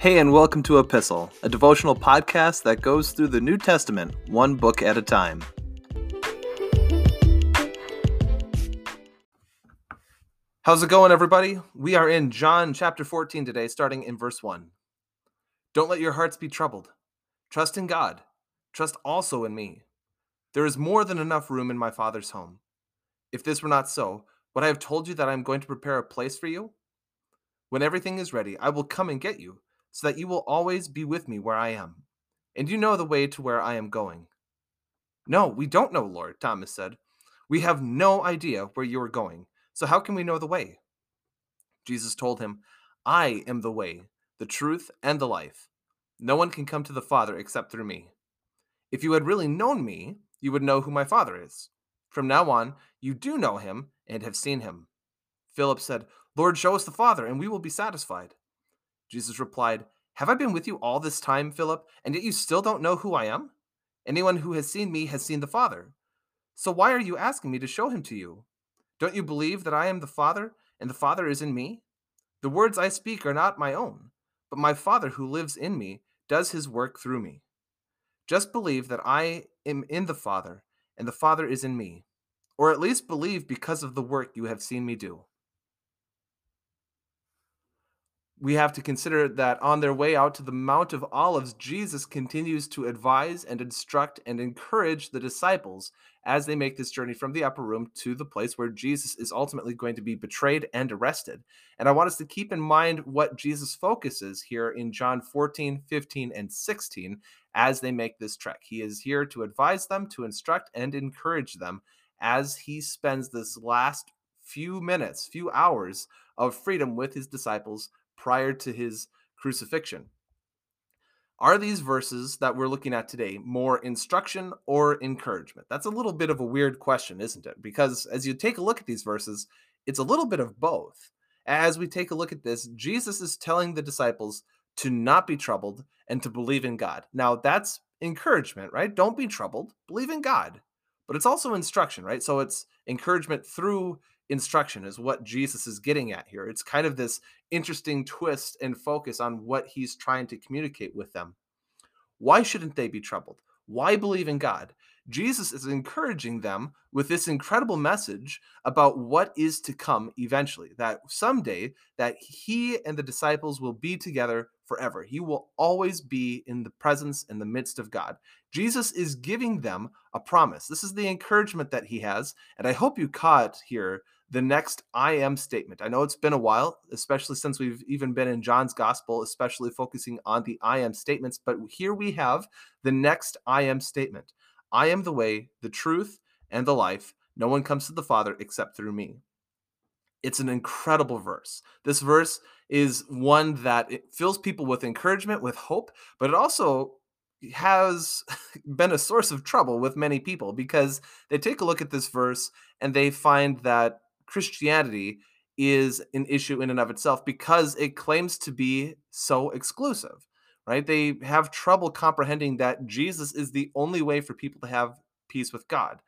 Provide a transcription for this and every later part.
Hey, and welcome to Epistle, a devotional podcast that goes through the New Testament one book at a time. How's it going, everybody? We are in John chapter 14 today, starting in verse 1. Don't let your hearts be troubled. Trust in God. Trust also in me. There is more than enough room in my Father's home. If this were not so, would I have told you that I am going to prepare a place for you? When everything is ready, I will come and get you so that you will always be with me where I am. And you know the way to where I am going. No, we don't know, Lord, Thomas said. We have no idea where you are going, so how can we know the way? Jesus told him, I am the way, the truth, and the life. No one can come to the Father except through me. If you had really known me, you would know who my Father is. From now on, you do know him and have seen him. Philip said, Lord, show us the Father, and we will be satisfied. Jesus replied, Have I been with you all this time, Philip, and yet you still don't know who I am? Anyone who has seen me has seen the Father. So why are you asking me to show him to you? Don't you believe that I am the Father, and the Father is in me? The words I speak are not my own, but my Father who lives in me does his work through me. Just believe that I am in the Father, and the Father is in me, or at least believe because of the work you have seen me do. We have to consider that on their way out to the Mount of Olives, Jesus continues to advise and instruct and encourage the disciples as they make this journey from the upper room to the place where Jesus is ultimately going to be betrayed and arrested. And I want us to keep in mind what Jesus focuses here in John 14, 15, and 16 as they make this trek. He is here to advise them, to instruct, and encourage them as he spends this last few minutes, few hours of freedom with his disciples prior to his crucifixion. Are these verses that we're looking at today more instruction or encouragement? That's a little bit of a weird question, isn't it? Because as you take a look at these verses, it's a little bit of both. As we take a look at this, Jesus is telling the disciples to not be troubled and to believe in God. Now, that's encouragement, right? Don't be troubled, believe in God. But it's also instruction, right? So it's encouragement through instruction is what Jesus is getting at here. It's kind of this interesting twist and focus on what he's trying to communicate with them. Why shouldn't they be troubled? Why believe in God? Jesus is encouraging them with this incredible message about what is to come eventually that someday that he and the disciples will be together forever. He will always be in the presence in the midst of God. Jesus is giving them a promise. This is the encouragement that he has, and I hope you caught here the next I am statement. I know it's been a while, especially since we've even been in John's gospel, especially focusing on the I am statements, but here we have the next I am statement. I am the way, the truth, and the life. No one comes to the Father except through me. It's an incredible verse. This verse is one that it fills people with encouragement, with hope, but it also has been a source of trouble with many people because they take a look at this verse and they find that Christianity is an issue in and of itself because it claims to be so exclusive, right? They have trouble comprehending that Jesus is the only way for people to have peace with God.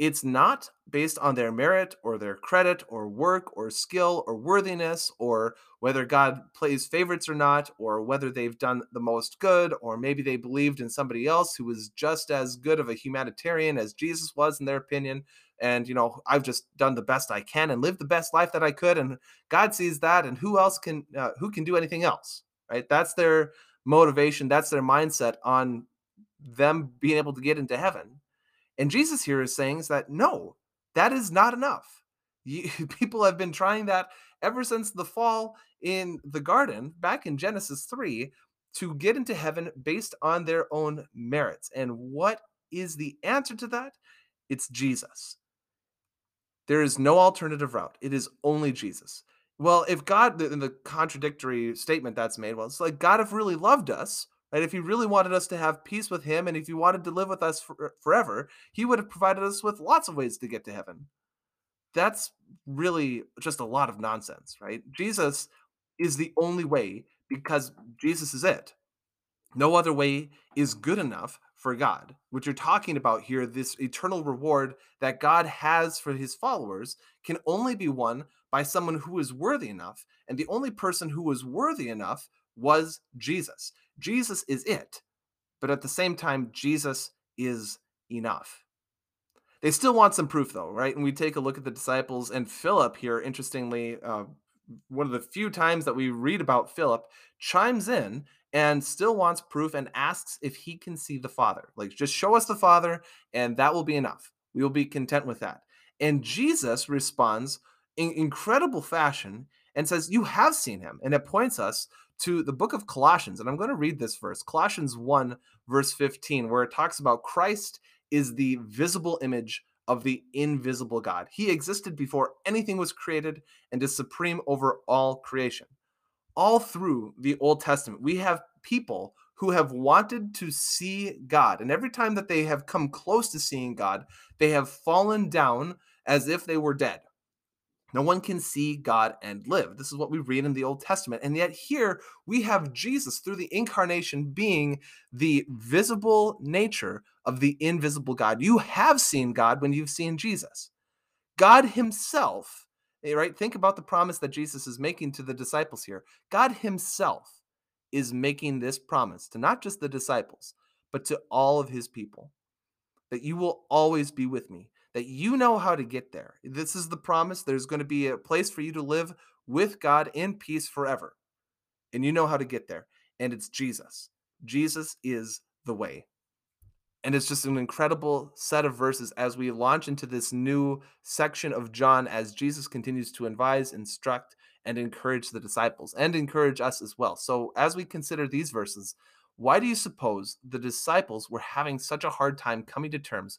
It's not based on their merit or their credit or work or skill or worthiness or whether God plays favorites or not or whether they've done the most good or maybe they believed in somebody else who was just as good of a humanitarian as Jesus was in their opinion. And you know I've just done the best I can and lived the best life that I could and God sees that and who else can uh, who can do anything else right? That's their motivation that's their mindset on them being able to get into heaven and Jesus here is saying is that no, that is not enough. You, people have been trying that ever since the fall in the garden, back in Genesis 3, to get into heaven based on their own merits. And what is the answer to that? It's Jesus. There is no alternative route. It is only Jesus. Well, if God, in the contradictory statement that's made, well, it's like God, if really loved us, Right? If he really wanted us to have peace with him and if he wanted to live with us for, forever, he would have provided us with lots of ways to get to heaven. That's really just a lot of nonsense, right? Jesus is the only way because Jesus is it. No other way is good enough for God. What you're talking about here, this eternal reward that God has for his followers, can only be won by someone who is worthy enough. And the only person who was worthy enough was Jesus. Jesus is it, but at the same time, Jesus is enough. They still want some proof, though, right? And we take a look at the disciples and Philip here, interestingly, uh, one of the few times that we read about Philip, chimes in and still wants proof and asks if he can see the Father. Like, just show us the Father, and that will be enough. We will be content with that. And Jesus responds in incredible fashion and says, You have seen him. And it points us to the book of Colossians. And I'm going to read this verse Colossians 1, verse 15, where it talks about Christ is the visible image of the invisible God. He existed before anything was created and is supreme over all creation. All through the Old Testament, we have people who have wanted to see God. And every time that they have come close to seeing God, they have fallen down as if they were dead. No one can see God and live. This is what we read in the Old Testament. And yet, here we have Jesus through the incarnation being the visible nature of the invisible God. You have seen God when you've seen Jesus. God Himself, eh, right? Think about the promise that Jesus is making to the disciples here. God Himself is making this promise to not just the disciples, but to all of His people that you will always be with me that you know how to get there. This is the promise. There's going to be a place for you to live with God in peace forever. And you know how to get there. And it's Jesus. Jesus is the way. And it's just an incredible set of verses as we launch into this new section of John as Jesus continues to advise, instruct, and encourage the disciples and encourage us as well. So, as we consider these verses, why do you suppose the disciples were having such a hard time coming to terms